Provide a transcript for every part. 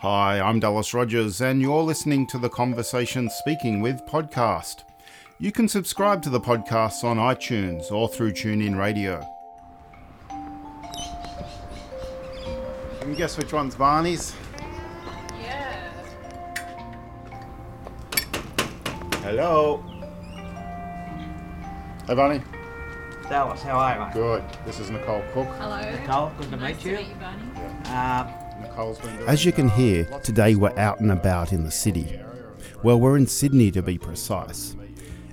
Hi, I'm Dallas Rogers, and you're listening to the Conversation Speaking with podcast. You can subscribe to the podcasts on iTunes or through TuneIn Radio. Can you guess which one's Barney's? Yeah. Hello. Hey, Barney. Dallas, how are you, mate? Good. This is Nicole Cook. Hello. Nicole, good to Nice meet to you. meet you, Barney. Uh, Nicole's been doing As you can hear, today we're out and about in the city. Well, we're in Sydney to be precise.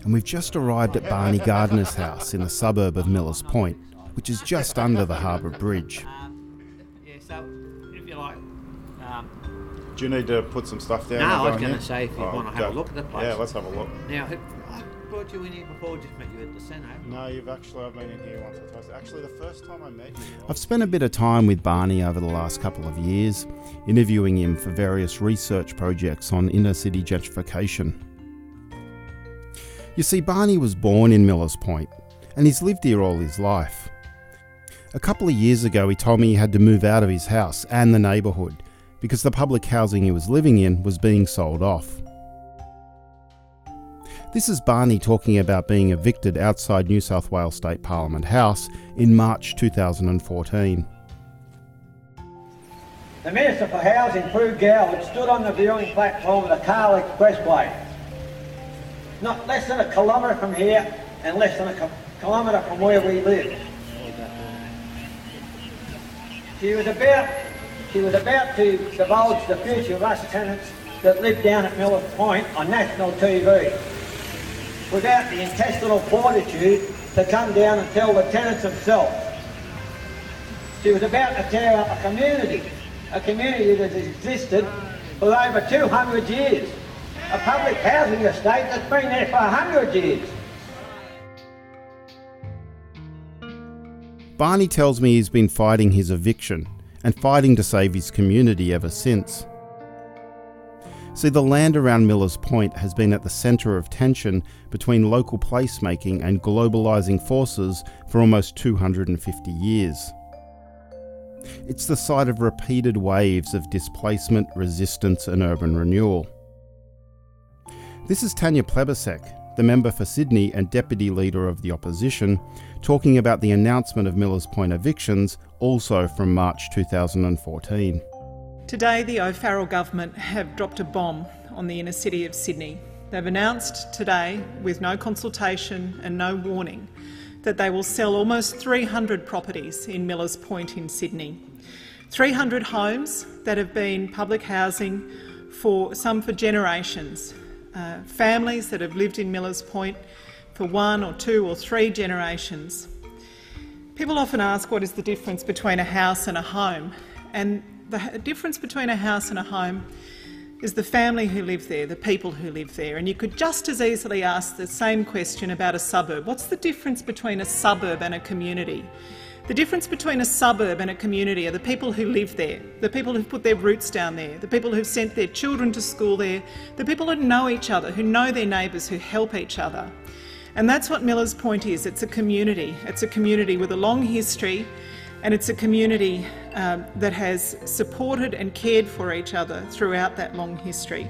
And we've just arrived at Barney Gardner's house in the suburb of Millers Point, which is just under the Harbour Bridge. um, yeah, so if you like, um, Do you need to put some stuff down? No, I was gonna say if you wanna have a look at the place. Yeah, let's have a look. now have- I brought you in here before, just met you at the centre. No, you've actually, I've been in here once or twice. Actually, the first time I met you. I've spent a bit of time with Barney over the last couple of years, interviewing him for various research projects on inner city gentrification. You see, Barney was born in Millers Point, and he's lived here all his life. A couple of years ago, he told me he had to move out of his house and the neighbourhood because the public housing he was living in was being sold off. This is Barney talking about being evicted outside New South Wales State Parliament House in March 2014. The Minister for Housing, Pru Goward, stood on the viewing platform of the Cahill Expressway. Not less than a kilometre from here and less than a ki- kilometre from where we live. She was about she was about to divulge the future of us tenants that live down at Miller Point on national TV. Without the intestinal fortitude to come down and tell the tenants themselves. She was about to tear up a community, a community that has existed for over 200 years, a public housing estate that's been there for 100 years. Barney tells me he's been fighting his eviction and fighting to save his community ever since. See, the land around Millers Point has been at the centre of tension between local placemaking and globalising forces for almost 250 years. It's the site of repeated waves of displacement, resistance, and urban renewal. This is Tanya Plibersek, the member for Sydney and deputy leader of the opposition, talking about the announcement of Millers Point evictions, also from March 2014. Today, the O'Farrell government have dropped a bomb on the inner city of Sydney. They've announced today, with no consultation and no warning, that they will sell almost 300 properties in Millers Point in Sydney. 300 homes that have been public housing for some for generations. Uh, families that have lived in Millers Point for one or two or three generations. People often ask what is the difference between a house and a home, and the difference between a house and a home is the family who live there, the people who live there. And you could just as easily ask the same question about a suburb. What's the difference between a suburb and a community? The difference between a suburb and a community are the people who live there, the people who've put their roots down there, the people who've sent their children to school there, the people who know each other, who know their neighbours, who help each other. And that's what Miller's Point is it's a community. It's a community with a long history, and it's a community um, that has supported and cared for each other throughout that long history.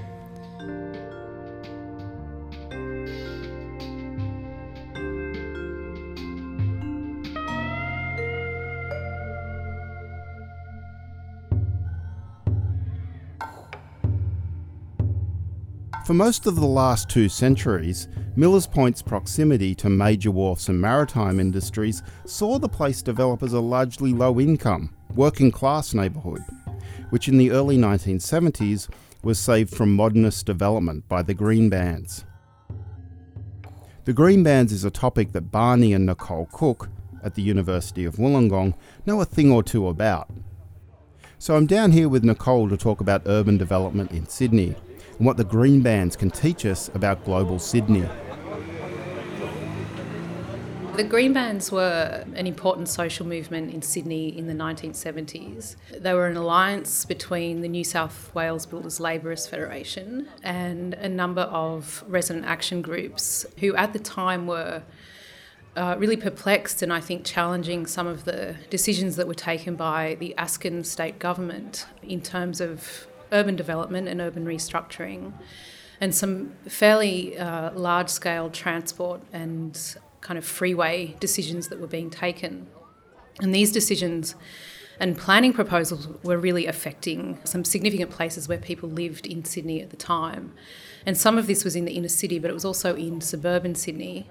For most of the last two centuries, Millers Point's proximity to major wharfs and maritime industries saw the place develop as a largely low income, working class neighbourhood, which in the early 1970s was saved from modernist development by the Green Bans. The Green Bans is a topic that Barney and Nicole Cook at the University of Wollongong know a thing or two about. So I'm down here with Nicole to talk about urban development in Sydney and what the Green Bans can teach us about global Sydney. The Green Bans were an important social movement in Sydney in the 1970s. They were an alliance between the New South Wales Builders Labourers Federation and a number of resident action groups who, at the time, were uh, really perplexed and I think challenging some of the decisions that were taken by the Askin state government in terms of urban development and urban restructuring, and some fairly uh, large scale transport and kind of freeway decisions that were being taken. And these decisions and planning proposals were really affecting some significant places where people lived in Sydney at the time. And some of this was in the inner city, but it was also in suburban Sydney.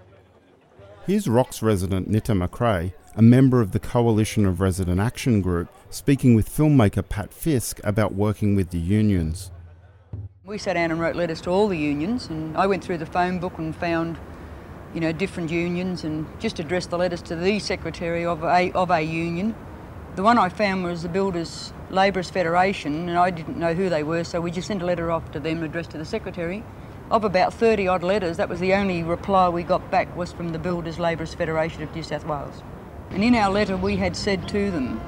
Here's Rocks resident Nita McRae, a member of the Coalition of Resident Action Group, speaking with filmmaker Pat Fiske about working with the unions. We sat down and wrote letters to all the unions, and I went through the phone book and found, you know, different unions, and just addressed the letters to the secretary of a of a union. The one I found was the Builders Labourers Federation, and I didn't know who they were, so we just sent a letter off to them addressed to the secretary. Of about 30 odd letters, that was the only reply we got back was from the Builders Labourers Federation of New South Wales. And in our letter, we had said to them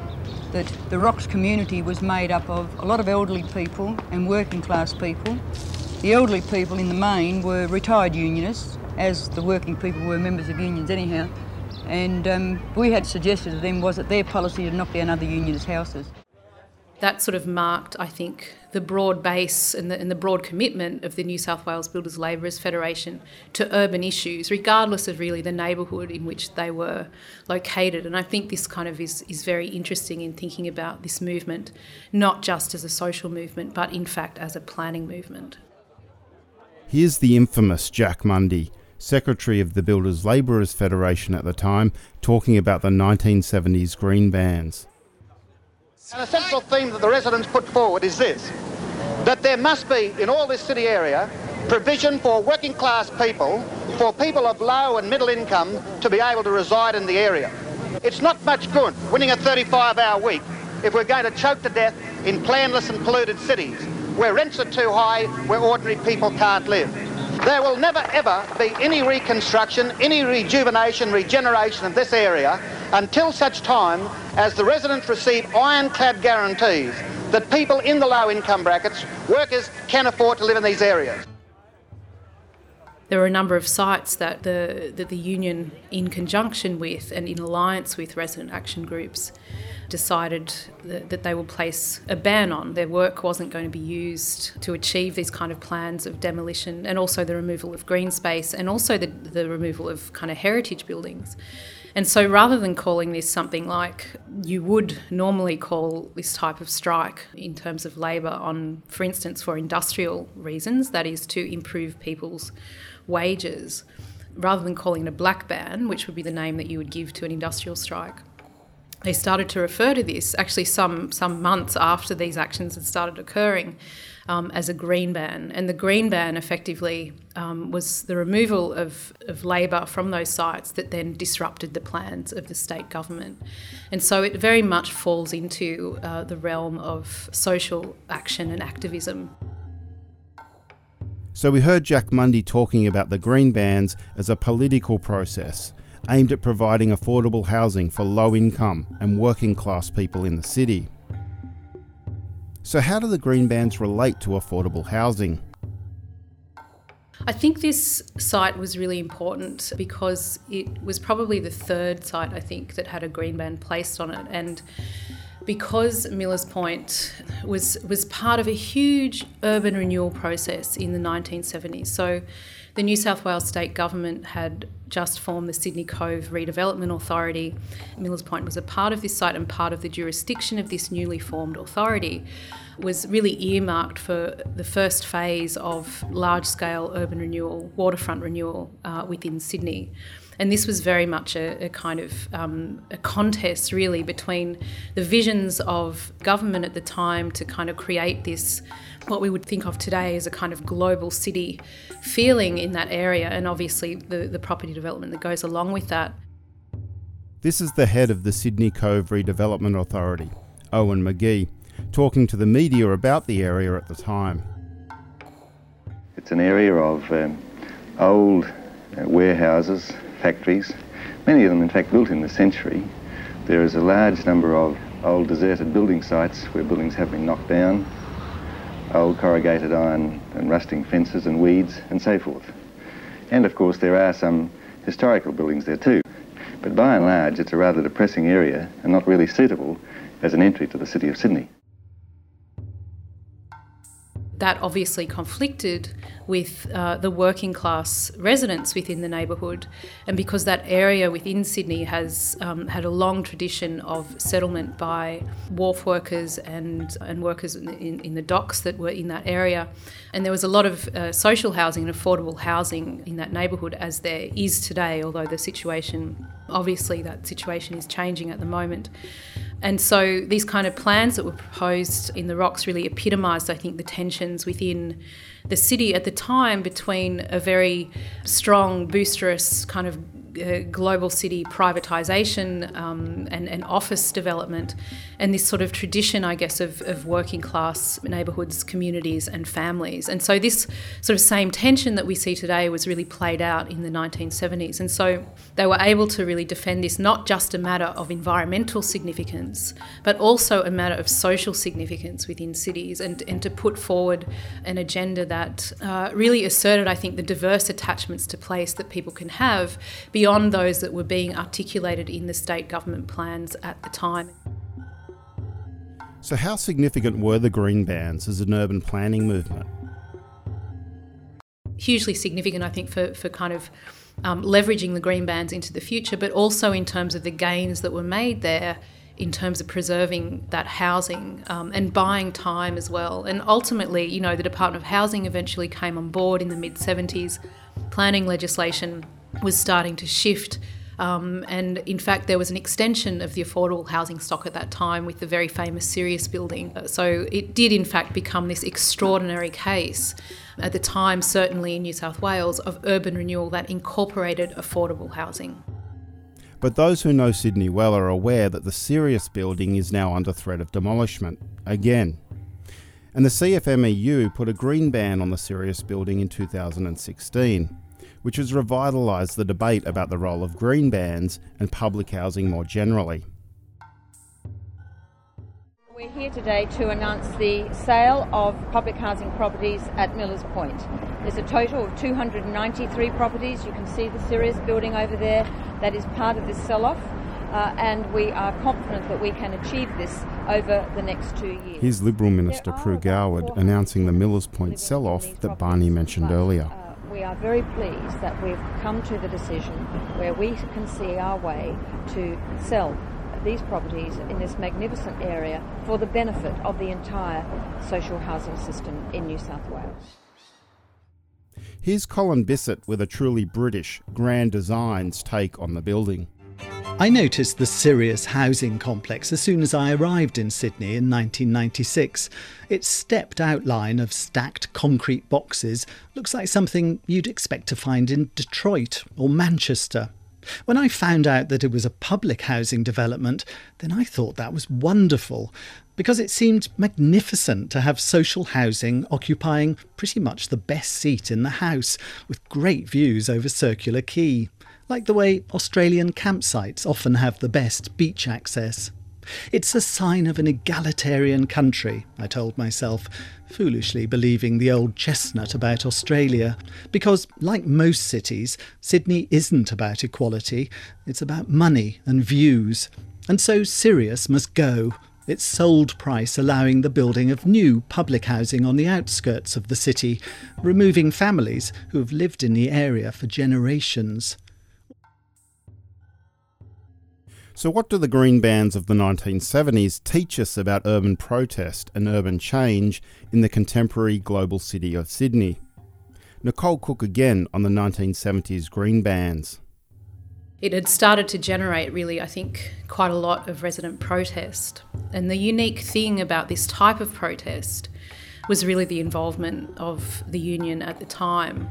that the Rocks community was made up of a lot of elderly people and working class people. The elderly people in the main were retired unionists, as the working people were members of unions anyhow. And um, we had suggested to them was that their policy to knock down other unionist houses that sort of marked, I think, the broad base and the, and the broad commitment of the New South Wales Builders Labourers Federation to urban issues, regardless of really the neighbourhood in which they were located. And I think this kind of is, is very interesting in thinking about this movement, not just as a social movement, but in fact as a planning movement. Here's the infamous Jack Mundey, Secretary of the Builders Labourers Federation at the time, talking about the 1970s green bans. An essential theme that the residents put forward is this, that there must be, in all this city area, provision for working class people, for people of low and middle income to be able to reside in the area. It's not much good winning a 35-hour week if we're going to choke to death in planless and polluted cities, where rents are too high, where ordinary people can't live. There will never ever be any reconstruction, any rejuvenation, regeneration of this area until such time as the residents receive ironclad guarantees that people in the low income brackets, workers, can afford to live in these areas. There were a number of sites that the, that the union, in conjunction with and in alliance with resident action groups, decided that, that, they will place a ban on. Their work wasn't going to be used to achieve these kind of plans of demolition and also the removal of green space and also the, the removal of kind of heritage buildings. And so rather than calling this something like you would normally call this type of strike in terms of labour on, for instance, for industrial reasons, that is to improve people's wages, rather than calling it a black ban, which would be the name that you would give to an industrial strike, they started to refer to this actually some some months after these actions had started occurring um, as a green ban. And the green ban effectively um, was the removal of, of labour from those sites that then disrupted the plans of the state government. And so it very much falls into uh, the realm of social action and activism. So we heard Jack Mundey talking about the green bans as a political process aimed at providing affordable housing for low income and working class people in the city. So, how do the green bans relate to affordable housing? I think this site was really important because it was probably the third site, I think, that had a green ban placed on it. And because Millers Point was, was part of a huge urban renewal process in the 1970s. So the New South Wales state government had just formed the Sydney Cove Redevelopment Authority. Millers Point was a part of this site and part of the jurisdiction of this newly formed authority was really earmarked for the first phase of large scale urban renewal, waterfront renewal uh, within Sydney. And this was very much a, a kind of um, a contest, really, between the visions of government at the time to kind of create this, what we would think of today as a kind of global city feeling in that area, and obviously the, the property development that goes along with that. This is the head of the Sydney Cove Redevelopment Authority, Owen McGee, talking to the media about the area at the time. It's an area of um, old uh, warehouses, factories, many of them in fact built in the century. There is a large number of old deserted building sites where buildings have been knocked down, old corrugated iron and rusting fences and weeds and so forth. And of course there are some historical buildings there too. But by and large, it's a rather depressing area and not really suitable as an entry to the city of Sydney. That obviously conflicted with uh, the working class residents within the neighbourhood, and because that area within Sydney has um, had a long tradition of settlement by wharf workers and and workers in, in, in, the docks that were in that area, and there was a lot of uh, social housing and affordable housing in that neighbourhood as there is today, although the situation obviously that situation is changing at the moment. And so these kind of plans that were proposed in the rocks really epitomised, I think, the tensions within the city at the time between a very strong, boosterous kind of uh, global city privatisation um, and, and, office development, and this sort of tradition, I guess, of, of working class neighbourhoods, communities, and families. And so, this sort of same tension that we see today was really played out in the 1970s. And so, they were able to really defend this not just a matter of environmental significance, but also a matter of social significance within cities, and, and to put forward an agenda that uh, really asserted, I think, the diverse attachments to place that people can have beyond those that were being articulated in the state government plans at the time. So, how significant were the green bans as an urban planning movement? Hugely significant, I think, for, for kind of um, leveraging the green bans into the future, but also in terms of the gains that were made there in terms of preserving that housing um, and buying time as well. And ultimately, you know, the Department of Housing eventually came on board in the mid 70s. Planning legislation was starting to shift. Um, and in fact, there was an extension of the affordable housing stock at that time with the very famous Sirius building. Uh, so it did, in fact, become this extraordinary case at the time, certainly in New South Wales, of urban renewal that incorporated affordable housing. But those who know Sydney well are aware that the Sirius building is now under threat of demolishment, again. And the CFMEU put a green ban on the Sirius building in 2016 which has revitalised the debate about the role of green bans and public housing more generally. We're here today to announce the sale of public housing properties at Millers Point. There's a total of 293 properties. You can see the Sirius building over there. That is part of this sell off. Uh, and we are confident that we can achieve this over the next two years. Here's Liberal Minister Pru Goward announcing the Millers Point sell off that Barney mentioned earlier we are very pleased that we've come to the decision where we can see our way to sell these properties in this magnificent area for the benefit of the entire social housing system in New South Wales. Here's Colin Bisset with a truly British Grand Designs take on the building. I noticed the Sirius housing complex as soon as I arrived in Sydney in 1996. Its stepped outline of stacked concrete boxes looks like something you'd expect to find in Detroit or Manchester. When I found out that it was a public housing development, then I thought that was wonderful, because it seemed magnificent to have social housing occupying pretty much the best seat in the house, with great views over Circular Quay like the way Australian campsites often have the best beach access. It's a sign of an egalitarian country, I told myself, foolishly believing the old chestnut about Australia. Because, like most cities, Sydney isn't about equality, it's about money and views. And so Sirius must go, its sold price allowing the building of new public housing on the outskirts of the city, removing families who have lived in the area for generations. So, what do the green bans of the 1970s teach us about urban protest and urban change in the contemporary global city of Sydney? Nicole Cook again on the 1970s green bans. It had started to generate, really, I think, quite a lot of resident protest. And the unique thing about this type of protest was really the involvement of the union at the time.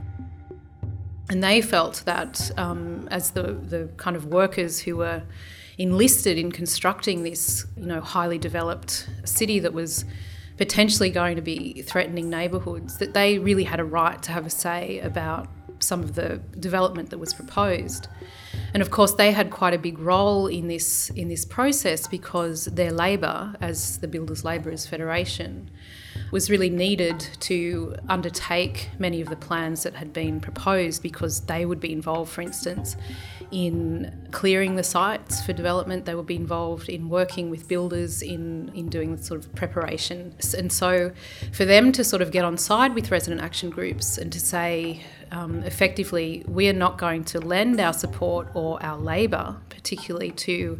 And they felt that um, as the, the kind of workers who were enlisted in constructing this, you know, highly developed city that was potentially going to be threatening neighbourhoods, that they really had a right to have a say about some of the development that was proposed. And of course, they had quite a big role in this in this process because their labour, as the Builders Labourers Federation, was really needed to undertake many of the plans that had been proposed because they would be involved, for instance, in clearing the sites for development. They would be involved in working with builders in, in doing the sort of preparation. And so for them to sort of get on side with resident action groups and to say, um, effectively, we are not going to lend our support or our labour, particularly to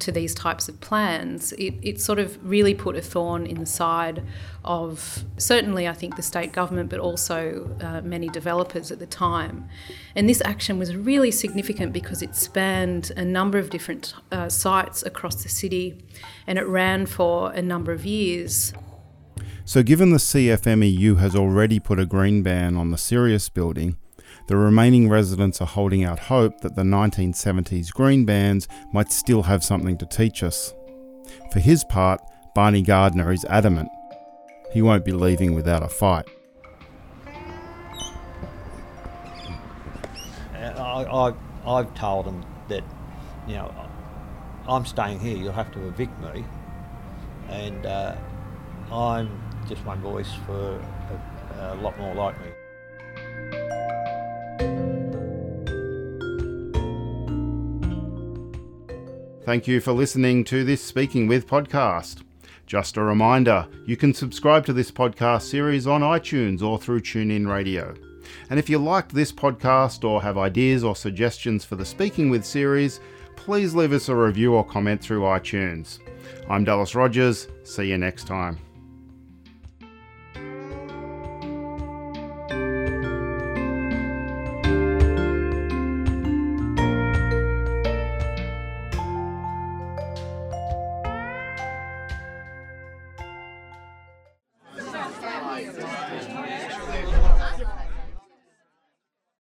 to these types of plans, it, it sort of really put a thorn in the side of certainly, I think, the state government, but also uh, many developers at the time. And this action was really significant because it spanned a number of different uh, sites across the city and it ran for a number of years. So, given the CFMEU has already put a green ban on the Sirius building, the remaining residents are holding out hope that the 1970s green bans might still have something to teach us. For his part, Barney Gardner is adamant. He won't be leaving without a fight. I, I, have told them that, you know, I'm staying here, you'll have to evict me. And uh, I'm just one voice for a, a lot more like me. Thank you for listening to this Speaking With podcast. Just a reminder, you can subscribe to this podcast series on iTunes or through TuneIn Radio. And if you liked this podcast or have ideas or suggestions for the Speaking With series, please leave us a review or comment through iTunes. I'm Dallas Rogers. See you next time.